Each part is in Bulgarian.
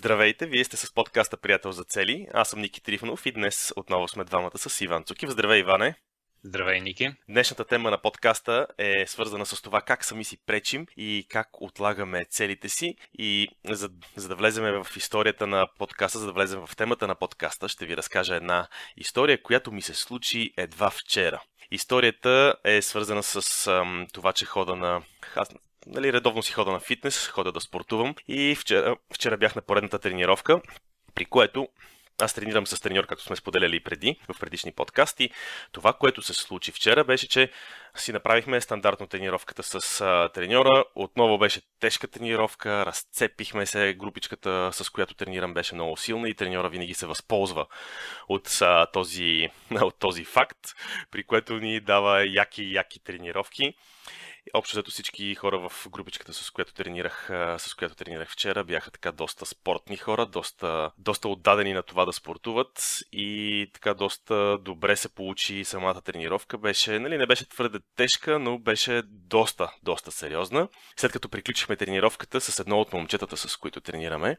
Здравейте, вие сте с подкаста Приятел за цели. Аз съм Ники Трифонов и днес отново сме двамата с Иван Цукив. Здравей, Иване! Здравей, Ники! Днешната тема на подкаста е свързана с това как сами си пречим и как отлагаме целите си. И за, за да влезем в историята на подкаста, за да влезем в темата на подкаста, ще ви разкажа една история, която ми се случи едва вчера. Историята е свързана с ам, това, че хода на... Аз нали, редовно си хода на фитнес, хода да спортувам и вчера, вчера бях на поредната тренировка, при което аз тренирам с треньор, както сме споделяли и преди, в предишни подкасти. Това, което се случи вчера, беше, че си направихме стандартно тренировката с а, треньора. Отново беше тежка тренировка, разцепихме се, групичката, с която тренирам, беше много силна и треньора винаги се възползва от, а, този, от този факт, при което ни дава яки-яки тренировки. Общо зато всички хора в групичката, с която тренирах, с която тренирах вчера, бяха така доста спортни хора, доста, доста отдадени на това да спортуват и така доста добре се получи самата тренировка. Беше, нали, не беше твърде тежка, но беше доста, доста сериозна. След като приключихме тренировката с едно от момчетата, с които тренираме,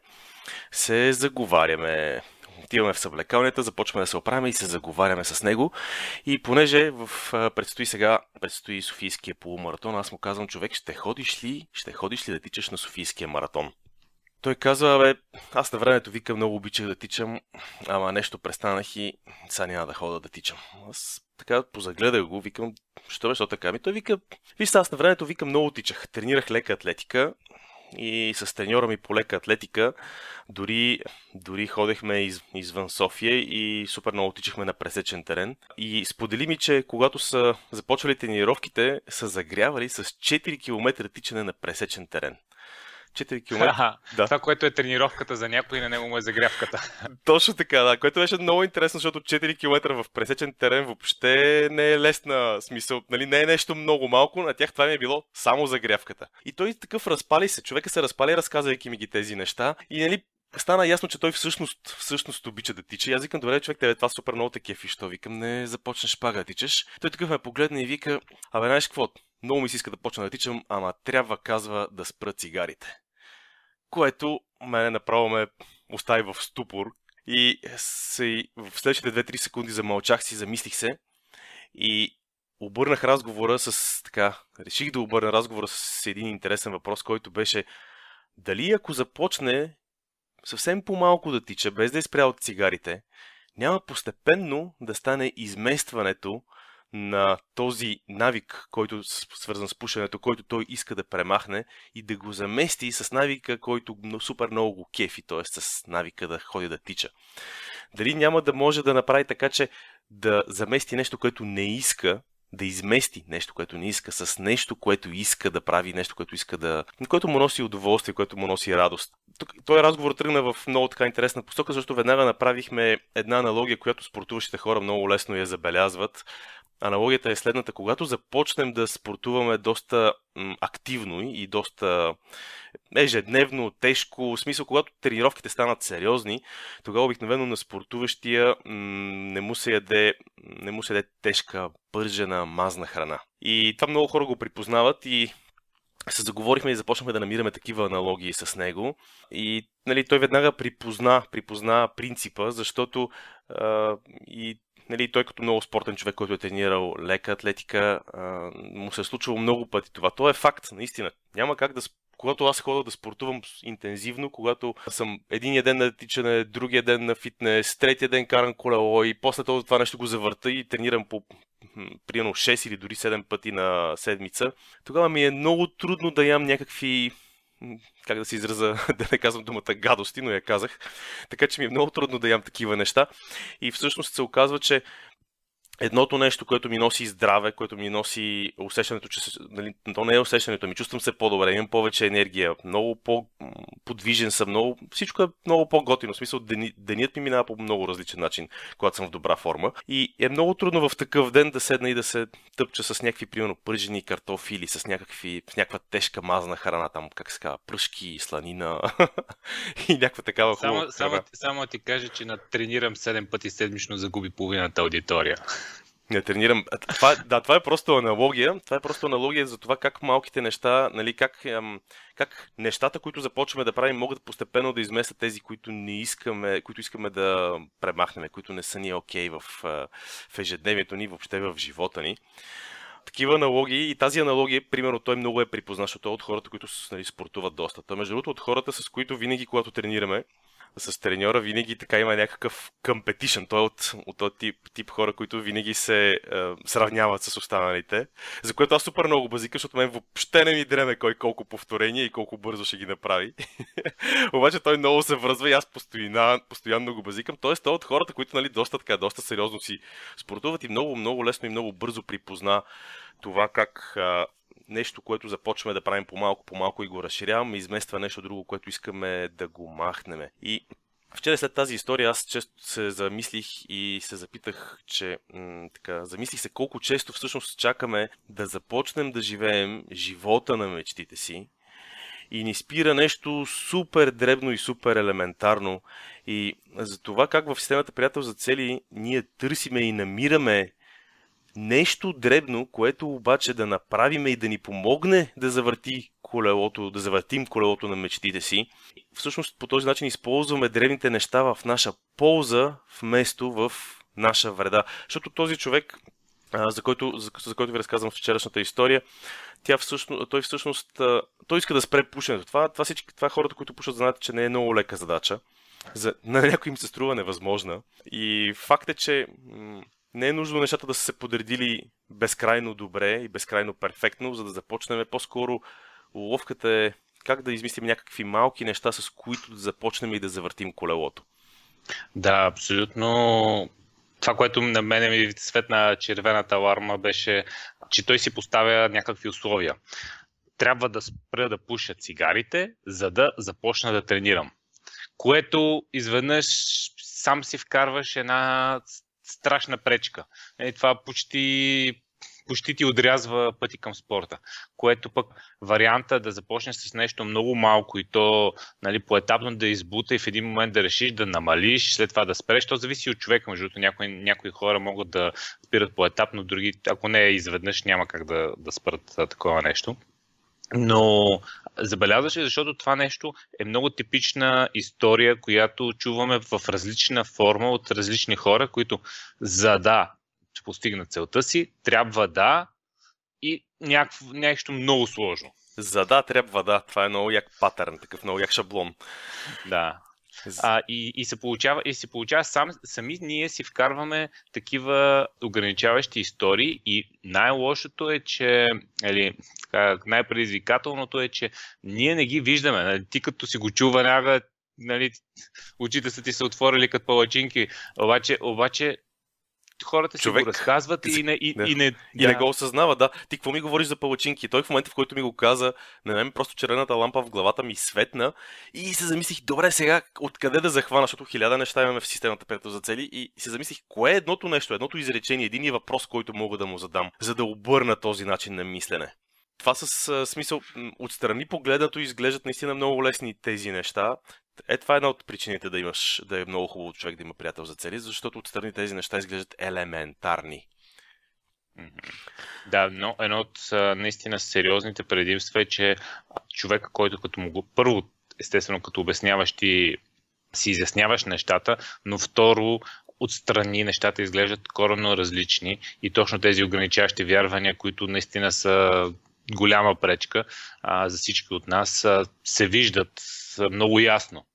се заговаряме отиваме в съвлекалнята, започваме да се оправяме и се заговаряме с него. И понеже в, предстои сега, предстои Софийския полумаратон, аз му казвам, човек, ще ходиш ли, ще ходиш ли да тичаш на Софийския маратон? Той казва, бе, аз на времето викам, много обичах да тичам, ама нещо престанах и сега няма да хода да тичам. Аз така позагледах го, викам, що беше така? Ми той вика, вижте, аз на времето викам, много тичах. Тренирах лека атлетика и с треньора ми по лека атлетика дори, дори ходехме из, извън София и супер много тичахме на пресечен терен. И сподели ми, че когато са започвали тренировките, са загрявали с 4 км тичане на пресечен терен. 4 км. да. Това, което е тренировката за някой, на него му е загрявката. Точно така, да. Което беше много интересно, защото 4 км в пресечен терен въобще не е лесна смисъл. Нали, не е нещо много малко, на тях това ми е било само загрявката. И той такъв разпали се. Човека се разпали, разказвайки ми ги тези неща. И нали, стана ясно, че той всъщност, всъщност обича да тича. И аз викам, добре, човек, тебе това супер много те кефи, що викам, не започнеш пага да тичаш. Той такъв ме погледна и вика, абе, знаеш какво, много ми се иска да почна да тичам, ама трябва, казва, да спра цигарите. Което мене направо ме остави в ступор. И се, в следващите 2-3 секунди замълчах си, замислих се и обърнах разговора с така, реших да обърна разговора с един интересен въпрос, който беше дали ако започне съвсем по-малко да тича, без да е спрял от цигарите, няма постепенно да стане изместването на този навик, който е свързан с пушенето, който той иска да премахне и да го замести с навика, който супер много го кефи, т.е. с навика да ходи да тича. Дали няма да може да направи така, че да замести нещо, което не иска, да измести нещо, което не иска, с нещо, което иска да прави, нещо, което иска да. което му носи удоволствие, което му носи радост. Тук, този разговор тръгна в много така интересна посока, защото веднага направихме една аналогия, която спортуващите хора много лесно я забелязват. Аналогията е следната. Когато започнем да спортуваме доста м, активно и доста ежедневно, тежко, в смисъл, когато тренировките станат сериозни, тогава обикновено на спортуващия м, не му се яде, не му се яде тежка, пържена, мазна храна. И това много хора го припознават и се заговорихме и започнахме да намираме такива аналогии с него. И нали, той веднага припозна, припозна принципа, защото а, и нали, той като много спортен човек, който е тренирал лека атлетика, а, му се е случвало много пъти това. То е факт, наистина. Няма как да когато аз ходя да спортувам интензивно, когато съм един ден на тичане, другия ден на фитнес, третия ден карам колело и после това нещо го завърта и тренирам по примерно 6 или дори 7 пъти на седмица, тогава ми е много трудно да ям някакви как да се израза, да не казвам думата гадости, но я казах. Така че ми е много трудно да ям такива неща. И всъщност се оказва, че едното нещо, което ми носи здраве, което ми носи усещането, че нали, то не е усещането, ми чувствам се по-добре, имам повече енергия, много по-подвижен съм, много, всичко е много по-готино. В смисъл, дени, денят ми минава по много различен начин, когато съм в добра форма. И е много трудно в такъв ден да седна и да се тъпча с някакви, примерно, пържени картофи или с, някакви, с някаква тежка мазна храна, там, как се казва, пръшки, сланина и някаква такава хубава само, само, само ти кажа, че натренирам 7 пъти седмично загуби половината аудитория. Не тренирам. Това, да, това е просто аналогия. Това е просто аналогия за това как малките неща, нали, как, ам, как нещата, които започваме да правим, могат постепенно да изместят тези, които не искаме, които искаме да премахнем, които не са ни окей okay в, в ежедневието ни, въобще в живота ни такива аналогии и тази аналогия, примерно, той много е припознат, защото е от хората, които нали, спортуват доста. Той, между другото, от хората, с които винаги, когато тренираме, с треньора винаги така има някакъв компетишън. Той е от, от този тип, тип хора, които винаги се е, сравняват с останалите. За което аз супер много базика, защото мен въобще не ми дреме кой колко повторения и колко бързо ще ги направи. Обаче той много се връзва и аз постоянно, постоянно го базикам. Тоест той е от хората, които нали, доста, така, доста сериозно си спортуват и много, много лесно и много бързо припозна това как а, нещо, което започваме да правим по-малко, по-малко и го разширяваме, измества нещо друго, което искаме да го махнем. И Вчера след тази история аз често се замислих и се запитах, че м- така, замислих се колко често всъщност чакаме да започнем да живеем живота на мечтите си и ни спира нещо супер дребно и супер елементарно. И за това как в системата приятел за цели ние търсиме и намираме нещо дребно, което обаче да направиме и да ни помогне да завърти колелото, да завъртим колелото на мечтите си. Всъщност по този начин използваме древните неща в наша полза, вместо в наша вреда. Защото този човек, за който, за, за който ви разказвам в вчерашната история, тя всъщност, той всъщност той иска да спре пушенето. Това, това, всички, това хората, които пушат, знаят, че не е много лека задача. За, на някой им се струва невъзможна. И факт е, че не е нужно нещата да са се подредили безкрайно добре и безкрайно перфектно, за да започнем по-скоро уловката е как да измислим някакви малки неща, с които да започнем и да завъртим колелото. Да, абсолютно. Това, което на мене ми светна червената аларма беше, че той си поставя някакви условия. Трябва да спра да пуша цигарите, за да започна да тренирам. Което изведнъж сам си вкарваш една страшна пречка. Е, това почти почти ти отрязва пъти към спорта. Което пък варианта да започнеш с нещо много малко и то нали, поетапно да избута и в един момент да решиш да намалиш, след това да спреш, то зависи от човека. Между другото, някои, някои хора могат да спират поетапно, други, ако не е изведнъж, няма как да, да спрат такова нещо. Но забелязваше, защото това нещо е много типична история, която чуваме в различна форма от различни хора, които за да постигнат целта си, трябва да и някакво, нещо много сложно. За да, трябва да. Това е много як патърн, такъв много як шаблон. Да. А, и, и, се получава, и се получава сам, сами ние си вкарваме такива ограничаващи истории и най-лошото е, че или, така, най-предизвикателното е, че ние не ги виждаме. Нали? Ти като си го чува, няга, нали, очите са ти се отворили като палачинки, обаче, обаче хората си Човек, го разказват и не, и, не, и не, и да. не го осъзнава. Да, ти какво ми говориш за палачинки? Той в момента, в който ми го каза, на мен просто червената лампа в главата ми светна и се замислих, добре, сега откъде да захвана, защото хиляда неща имаме в системата приятел за цели и се замислих, кое е едното нещо, едното изречение, един въпрос, който мога да му задам, за да обърна този начин на мислене това с а, смисъл, отстрани погледнато изглеждат наистина много лесни тези неща. Е, това е една от причините да имаш, да е много хубаво човек да има приятел за цели, защото отстрани тези неща изглеждат елементарни. Да, но едно от наистина сериозните предимства е, че човека, който като му го първо, естествено, като обясняваш ти си изясняваш нещата, но второ, отстрани нещата изглеждат коренно различни и точно тези ограничаващи вярвания, които наистина са голяма пречка а, за всички от нас, а, се виждат много ясно.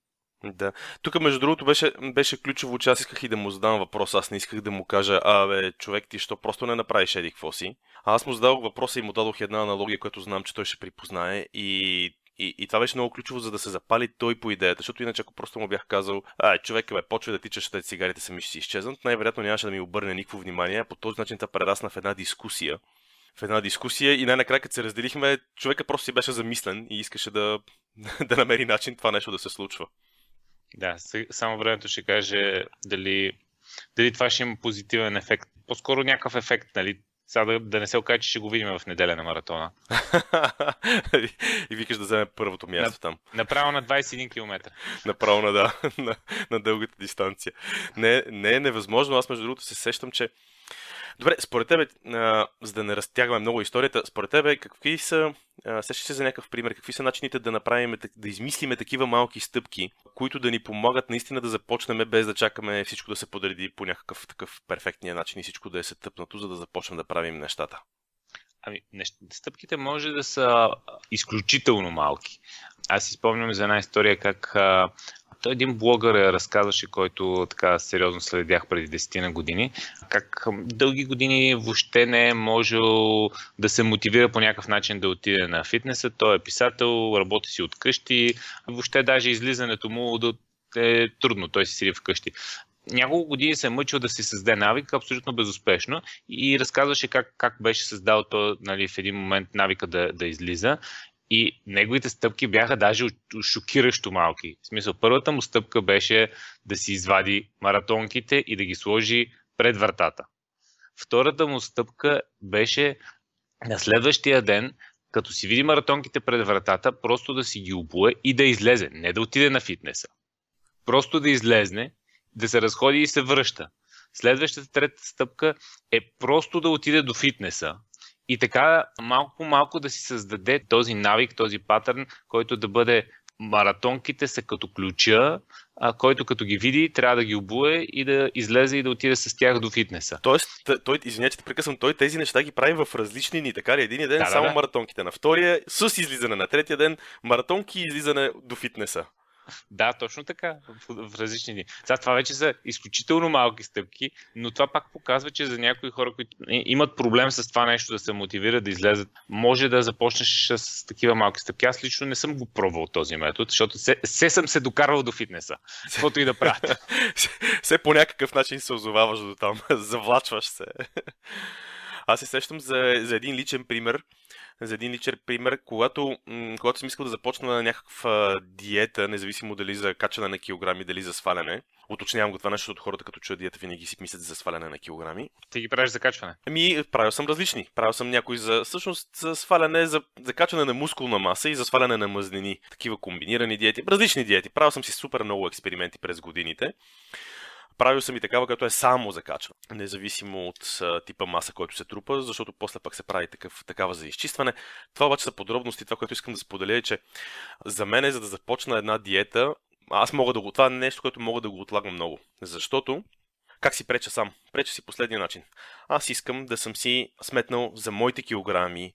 Да. Тук, между другото, беше, беше ключово, че аз исках и да му задам въпрос. Аз не исках да му кажа, а, бе, човек, ти що просто не направиш еди какво си. А аз му зададох въпроса и му дадох една аналогия, която знам, че той ще припознае. И и, и това беше много ключово, за да се запали той по идеята, защото иначе ако просто му бях казал, а, човек, бе, почва да тичаш, те цигарите сами ще си изчезнат, най-вероятно нямаше да ми обърне никакво внимание, по този начин та прерасна в една дискусия, в една дискусия и най-накрая, като се разделихме, човека просто си беше замислен и искаше да, да намери начин това нещо да се случва. Да, само времето ще каже дали, дали това ще има позитивен ефект. По-скоро някакъв ефект, нали? Сега да, да не се окаже, че ще го видим в неделя на маратона. и викаш да вземе първото място на, там. Направо на 21 км. Направо на, да, на, на дългата дистанция. Не, не е невъзможно. Аз между другото се сещам, че Добре, според тебе, а, за да не разтягаме много историята, според тебе какви са, сещаш се за някакъв пример, какви са начините да направим, да измислиме такива малки стъпки, които да ни помагат наистина да започнем без да чакаме всичко да се подреди по някакъв такъв перфектния начин и всичко да е сътъпнато, за да започнем да правим нещата? Ами, стъпките може да са изключително малки. Аз си спомням за една история как той един блогър я разказваше, който така сериозно следях преди 10 на години, как дълги години въобще не е можел да се мотивира по някакъв начин да отиде на фитнеса. Той е писател, работи си от къщи, въобще даже излизането му е трудно, той си седи вкъщи няколко години се е мъчил да си създаде навик, абсолютно безуспешно и разказваше как, как беше създал то нали, в един момент навика да, да излиза. И неговите стъпки бяха даже шокиращо малки. В смисъл, първата му стъпка беше да си извади маратонките и да ги сложи пред вратата. Втората му стъпка беше на следващия ден, като си види маратонките пред вратата, просто да си ги обуе и да излезе. Не да отиде на фитнеса. Просто да излезне, да се разходи и се връща. Следващата трета стъпка е просто да отиде до фитнеса, и така малко по малко да си създаде този навик, този патърн, който да бъде маратонките са като ключа, а, който като ги види, трябва да ги обуе и да излезе и да отиде с тях до фитнеса. Тоест, той, извинете, прекъсвам, той тези неща ги прави в различни дни, така ли? Един ден да, само да, да. маратонките, на втория с излизане, на третия ден маратонки и излизане до фитнеса. Да, точно така, в, различни дни. Сега това вече са изключително малки стъпки, но това пак показва, че за някои хора, които имат проблем с това нещо да се мотивират да излезат, може да започнеш с такива малки стъпки. Аз лично не съм го пробвал този метод, защото се, се съм се докарвал до фитнеса, каквото и да правя. все по някакъв начин се озоваваш до там, завлачваш се. Аз се сещам за, за един личен пример, за един личен пример, когато, м- когато съм искал да започна на някаква диета, независимо дали за качане на килограми, дали за сваляне. Уточнявам го това нещо, защото хората като чуят диета винаги си мислят за сваляне на килограми. Ти ги правиш за качване? Ами, правил съм различни. Правил съм някои за, всъщност, за сваляне, за, за качване на мускулна маса и за сваляне на мъзнини. Такива комбинирани диети, различни диети. Правил съм си супер много експерименти през годините. Правил съм и такава, като е само закачване, независимо от типа маса, който се трупа, защото после пък се прави такъв, такава за изчистване. Това обаче са подробности. Това, което искам да споделя е, че за мен е, за да започна една диета, аз мога да го... Това е нещо, което мога да го отлагам много. Защото как си преча сам? Преча си последния начин. Аз искам да съм си сметнал за моите килограми,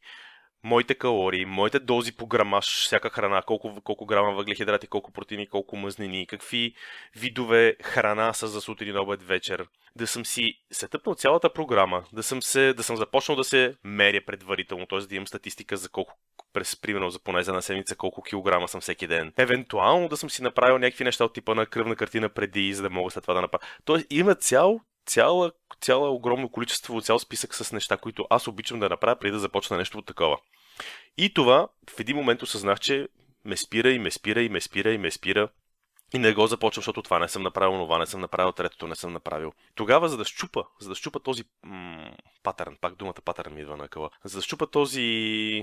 моите калории, моите дози по грамаж, всяка храна, колко, колко грама въглехидрати, колко протеини, колко мъзнини, какви видове храна са за сутрин, обед, вечер. Да съм си сетъпнал цялата програма, да съм, се, да съм започнал да се меря предварително, т.е. да имам статистика за колко през, примерно, за поне за една седмица, колко килограма съм всеки ден. Евентуално да съм си направил някакви неща от типа на кръвна картина преди, за да мога след това да направя. Тоест има цял цяла, цяла огромно количество, цял списък с неща, които аз обичам да направя преди да започна нещо от такова. И това в един момент осъзнах, че ме спира и ме спира и ме спира и ме спира. И не го започвам, защото това не съм направил, това не съм направил, третото не съм направил. Тогава, за да щупа, за да щупа този м- патърн, пак думата патърн ми идва на къла, за да щупа този,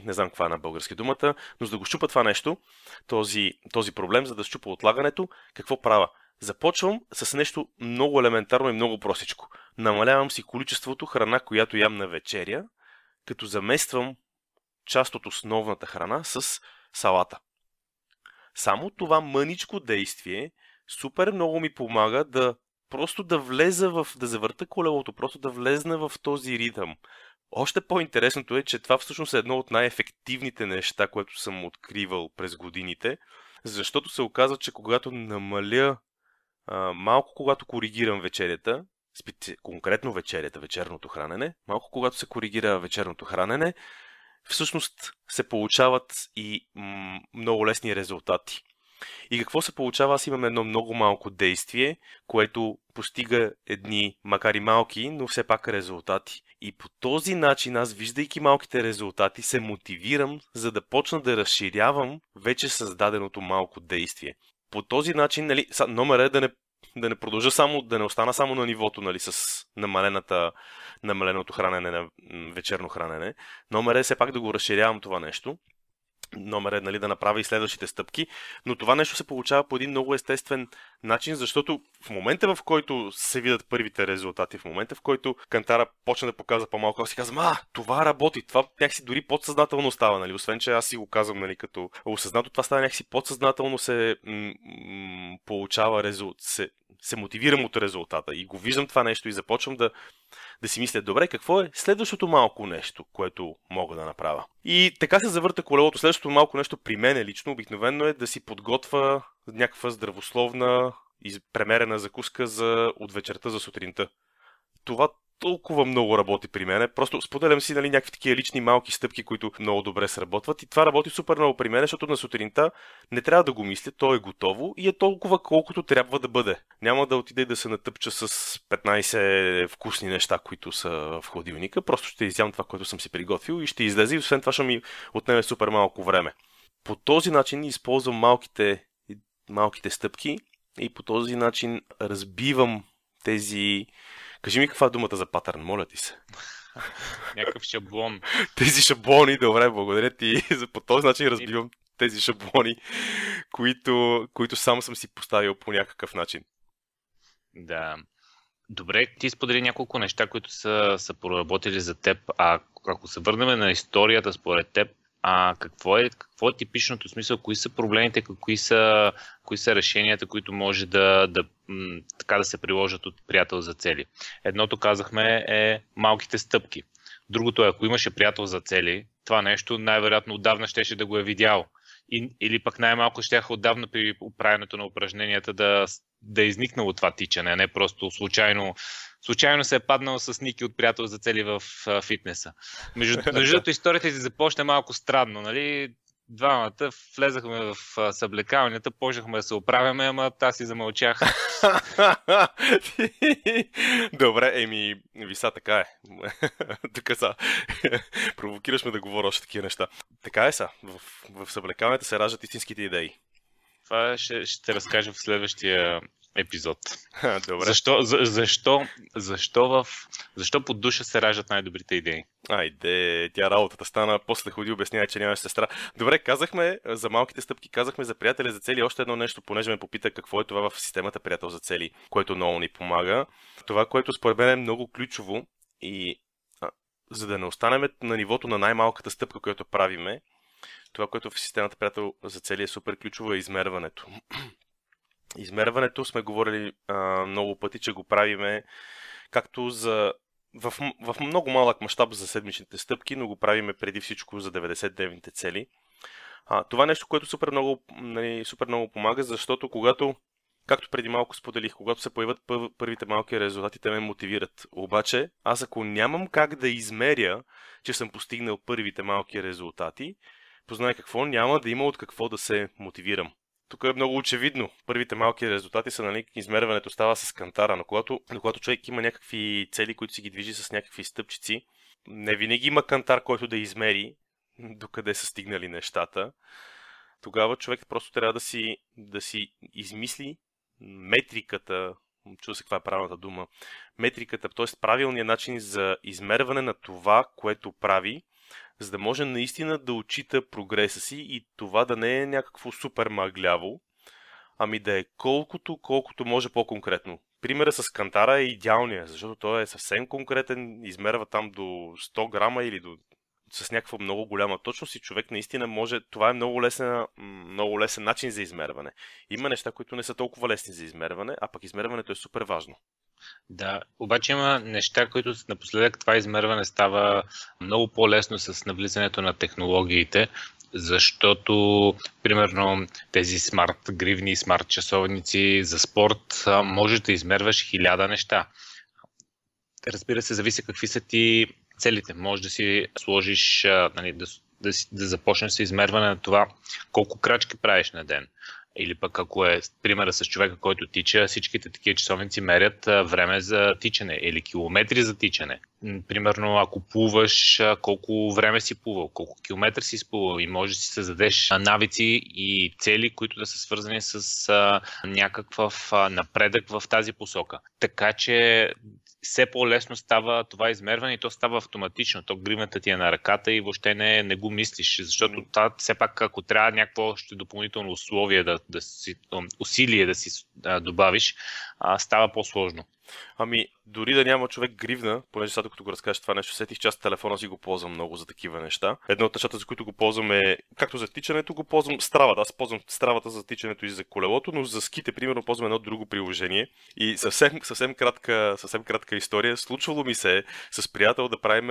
не знам каква е на български думата, но за да го щупа това нещо, този, този проблем, за да щупа отлагането, какво правя? Започвам с нещо много елементарно и много простичко. Намалявам си количеството храна, която ям на вечеря, като замествам част от основната храна с салата. Само това мъничко действие супер много ми помага да просто да влеза в, да завърта колелото, просто да влезна в този ритъм. Още по-интересното е, че това всъщност е едно от най-ефективните неща, което съм откривал през годините, защото се оказва, че когато намаля малко, когато коригирам вечерята, конкретно вечерята, вечерното хранене, малко когато се коригира вечерното хранене, всъщност се получават и много лесни резултати. И какво се получава? Аз имам едно много малко действие, което постига едни, макар и малки, но все пак резултати. И по този начин аз, виждайки малките резултати, се мотивирам, за да почна да разширявам вече създаденото малко действие. По този начин, нали, номер е да не да не продължа само, да не остана само на нивото, нали, с намалената, намаленото хранене на вечерно хранене. Номер е все пак да го разширявам това нещо номер е нали, да направя и следващите стъпки, но това нещо се получава по един много естествен начин, защото в момента в който се видят първите резултати, в момента в който Кантара почне да показва по-малко, си казвам, а, това работи, това някакси дори подсъзнателно става, нали? освен че аз си го казвам нали, като осъзнато, това става някакси подсъзнателно се м- м- получава резултат, се, се мотивирам от резултата и го виждам това нещо и започвам да, да си мисля, добре, какво е следващото малко нещо, което мога да направя. И така се завърта колелото. Следващото малко нещо при мен лично обикновено е да си подготвя някаква здравословна и премерена закуска за от вечерта за сутринта. Това толкова много работи при мен. Просто споделям си нали, някакви такива лични малки стъпки, които много добре сработват. И това работи супер много при мен, защото на сутринта не трябва да го мисля, то е готово и е толкова колкото трябва да бъде. Няма да отиде да се натъпча с 15 вкусни неща, които са в хладилника. Просто ще изям това, което съм си приготвил и ще излезе и освен това ще ми отнеме супер малко време. По този начин използвам малките, малките стъпки и по този начин разбивам тези Кажи ми каква е думата за патърн, моля ти се. Някакъв шаблон. Тези шаблони, добре, благодаря ти. За по този начин разбивам тези шаблони, които, които сам съм си поставил по някакъв начин. Да. Добре, ти сподели няколко неща, които са, са проработили за теб. А ако се върнем на историята според теб, а какво е, какво е типичното смисъл, кои са проблемите, кои са, кои са решенията, които може да, да, така да се приложат от приятел за цели. Едното казахме е малките стъпки. Другото е, ако имаше приятел за цели, това нещо най-вероятно отдавна щеше да го е видял. И, или пък най-малко ще отдавна при управянето на упражненията да, да е изникнало това тичане, а не просто случайно случайно се е паднал с Ники от приятел за цели в а, фитнеса. Между, другото, историята си започна малко странно, нали? Двамата влезахме в съблекалнята, почнахме да се оправяме, ама аз си замълчах. Добре, еми, виса, така е. Тук са. Провокираш ме да говоря още такива неща. Така е са. В, в съблекалнята се раждат истинските идеи. Това ще, ще разкажем в следващия епизод. Добре. Защо, за, защо, защо, в, защо под душа се раждат най-добрите идеи? Айде, тя работата стана, после ходи обяснява, че нямаш сестра. Добре, казахме за малките стъпки, казахме за приятели за цели. Още едно нещо, понеже ме попита какво е това в системата приятел за цели, което много ни помага. Това, което според мен е много ключово и а, за да не останем на нивото на най-малката стъпка, която правиме, това, което в системата приятел за цели е супер ключово е измерването. Измерването сме говорили а, много пъти, че го правиме както за в, в много малък мащаб за седмичните стъпки, но го правиме преди всичко за 90-дневните цели. А, това е нещо, което супер много, нали, супер много помага, защото когато, както преди малко споделих, когато се появят пър, първите малки резултати, те ме мотивират. Обаче, аз ако нямам как да измеря, че съм постигнал първите малки резултати, познай какво, няма да има от какво да се мотивирам. Тук е много очевидно. Първите малки резултати са, нали, измерването става с кантара, но когато, но когато човек има някакви цели, които си ги движи с някакви стъпчици, не винаги има кантар, който да измери докъде са стигнали нещата. Тогава човек просто трябва да си, да си измисли метриката, чува се каква е правилната дума, метриката, т.е. правилният начин за измерване на това, което прави, за да може наистина да отчита прогреса си и това да не е някакво супер магляво, ами да е колкото, колкото може по-конкретно. Примерът с кантара е идеалният, защото той е съвсем конкретен, измерва там до 100 грама или до с някаква много голяма точност и човек наистина може... Това е много лесен, много лесен начин за измерване. Има неща, които не са толкова лесни за измерване, а пък измерването е супер важно. Да, обаче има неща, които напоследък това измерване става много по-лесно с навлизането на технологиите, защото, примерно, тези смарт гривни, смарт часовници за спорт може да измерваш хиляда неща. Разбира се, зависи какви са ти целите. Може да си сложиш, нали, да, да, да започнеш с измерване на това колко крачки правиш на ден или пък ако е примера с човека, който тича, всичките такива часовници мерят време за тичане или километри за тичане. Примерно, ако плуваш, колко време си плувал, колко километра си спувал и може да си създадеш навици и цели, които да са свързани с някакъв напредък в тази посока. Така че все по-лесно става това измерване и то става автоматично. То гривната ти е на ръката и въобще не, не го мислиш, защото та, все пак ако трябва някакво още допълнително условие да, да си, усилие да си да добавиш, а, става по-сложно. Ами, дори да няма човек гривна, понеже сега като го разкажеш това нещо, сетих, че аз телефона си го ползвам много за такива неща. Едно от нещата, за които го ползвам е, както за тичането, го ползвам стравата. Аз ползвам стравата за тичането и за колелото, но за ските, примерно, ползвам едно друго приложение. И съвсем, съвсем, кратка, съвсем кратка история. Случвало ми се с приятел да правим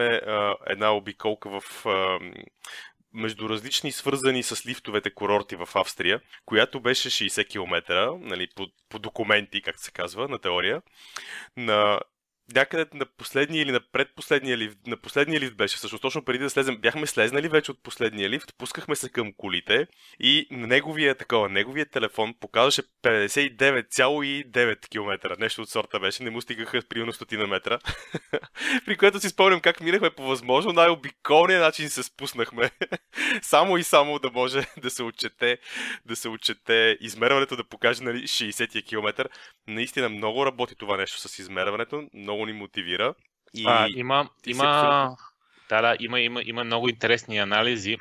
една обиколка в между различни свързани с лифтовете курорти в Австрия, която беше 60 км, нали, по, по документи, как се казва, на теория. На някъде на последния или на предпоследния лифт, на последния лифт беше, всъщност точно преди да слезем, бяхме слезнали вече от последния лифт, пускахме се към колите и неговия, такова, неговия телефон показваше 59,9 км. Нещо от сорта беше, не му стигаха примерно стотина метра. При което си спомням как минахме по възможно най-обиколния начин се спуснахме. само и само да може да се отчете, да се отчете измерването да покаже нали, 60 км. Наистина много работи това нещо с измерването. Много много ни мотивира. И а, има, има, абсолютно... да, да, има, има, има много интересни анализи.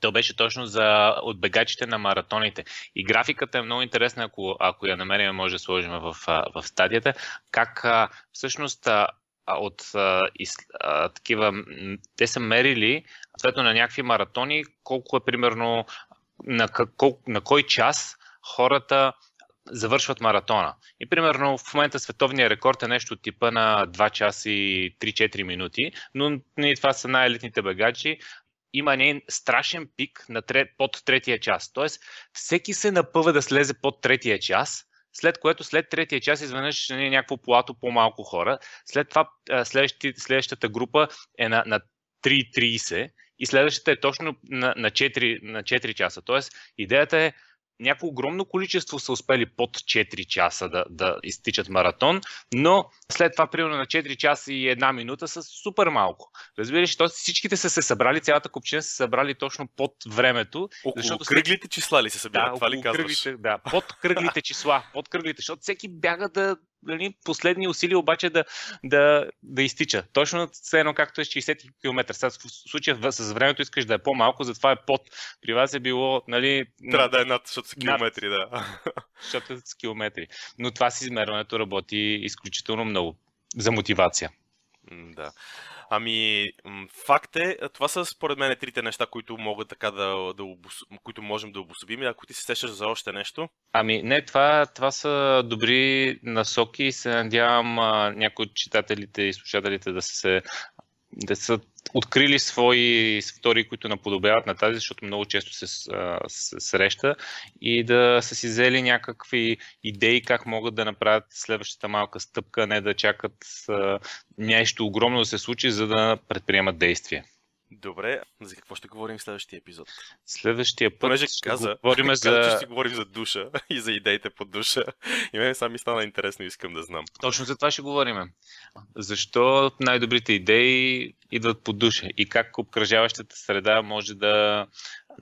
То беше точно за отбегачите на маратоните. И графиката е много интересна, ако, ако я намерим, може да сложим в, в стадията. Как всъщност от а, из, а, такива, те са мерили съответно на някакви маратони, колко е примерно на, кол, на кой час хората завършват маратона. И примерно в момента световният рекорд е нещо от типа на 2 часа и 3-4 минути, но не, това са най-елитните багачи. Има един страшен пик на трет, под третия час. Тоест, всеки се напъва да слезе под третия час, след което след третия час изведнъж е някакво плато по-малко хора. След това следващата група е на, на 3.30 и следващата е точно на, на, 4, на 4 часа. Тоест, идеята е някакво огромно количество са успели под 4 часа да, да изтичат маратон, но след това, примерно на 4 часа и една минута са супер малко. Разбираш, т.е. всичките са се събрали, цялата купчина са се събрали точно под времето. Около защото кръглите числа ли се събират? Да, това ли казваш? Кръглите, да, под кръглите числа, под кръглите, защото всеки бяга да, нали, последни усилия обаче да, да, да изтича. Точно все едно както е 60 км. Сега в случая с времето искаш да е по-малко, затова е под. При вас е било, нали... Трябва да е над, защото са километри, над, да. Защото са километри. Но това с измерването работи изключително много за мотивация. Да. Ами, факт е, това са според мен трите неща, които могат така да, да обос... които можем да обособим. Ако ти се сещаш за още нещо? Ами, не, това, това са добри насоки и се надявам някои от читателите и слушателите да се да са открили свои втори, които наподобяват на тази, защото много често се, се среща и да са си взели някакви идеи как могат да направят следващата малка стъпка, не да чакат нещо огромно да се случи, за да предприемат действие. Добре, за какво ще говорим в следващия епизод? Следващия път Понеже ще каза, говорим за... че ще говорим за душа и за идеите по душа. И мен сам ми стана интересно и искам да знам. Точно за това ще говорим. Защо най-добрите идеи идват по душа и как обкръжаващата среда може да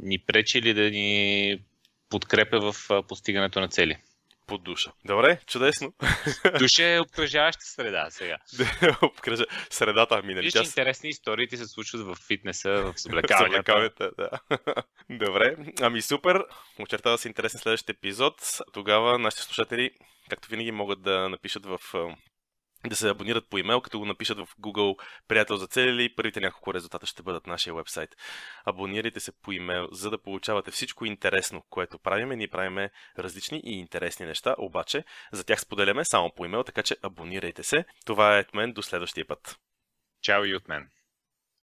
ни пречи или да ни подкрепя в постигането на цели под душа. Добре, чудесно. Душа е обкръжаваща среда сега. Обкръжа... Средата ми, нали? Час... интересни истории ти се случват в фитнеса, в съблекаванията. да. Добре, ами супер. Очертава се интересен следващия епизод. Тогава нашите слушатели, както винаги, могат да напишат в да се абонират по имейл, като го напишат в Google приятел за цели първите няколко резултата ще бъдат нашия вебсайт. Абонирайте се по имейл, за да получавате всичко интересно, което правиме. Ние правиме различни и интересни неща, обаче за тях споделяме само по имейл, така че абонирайте се. Това е от мен до следващия път. Чао и от мен.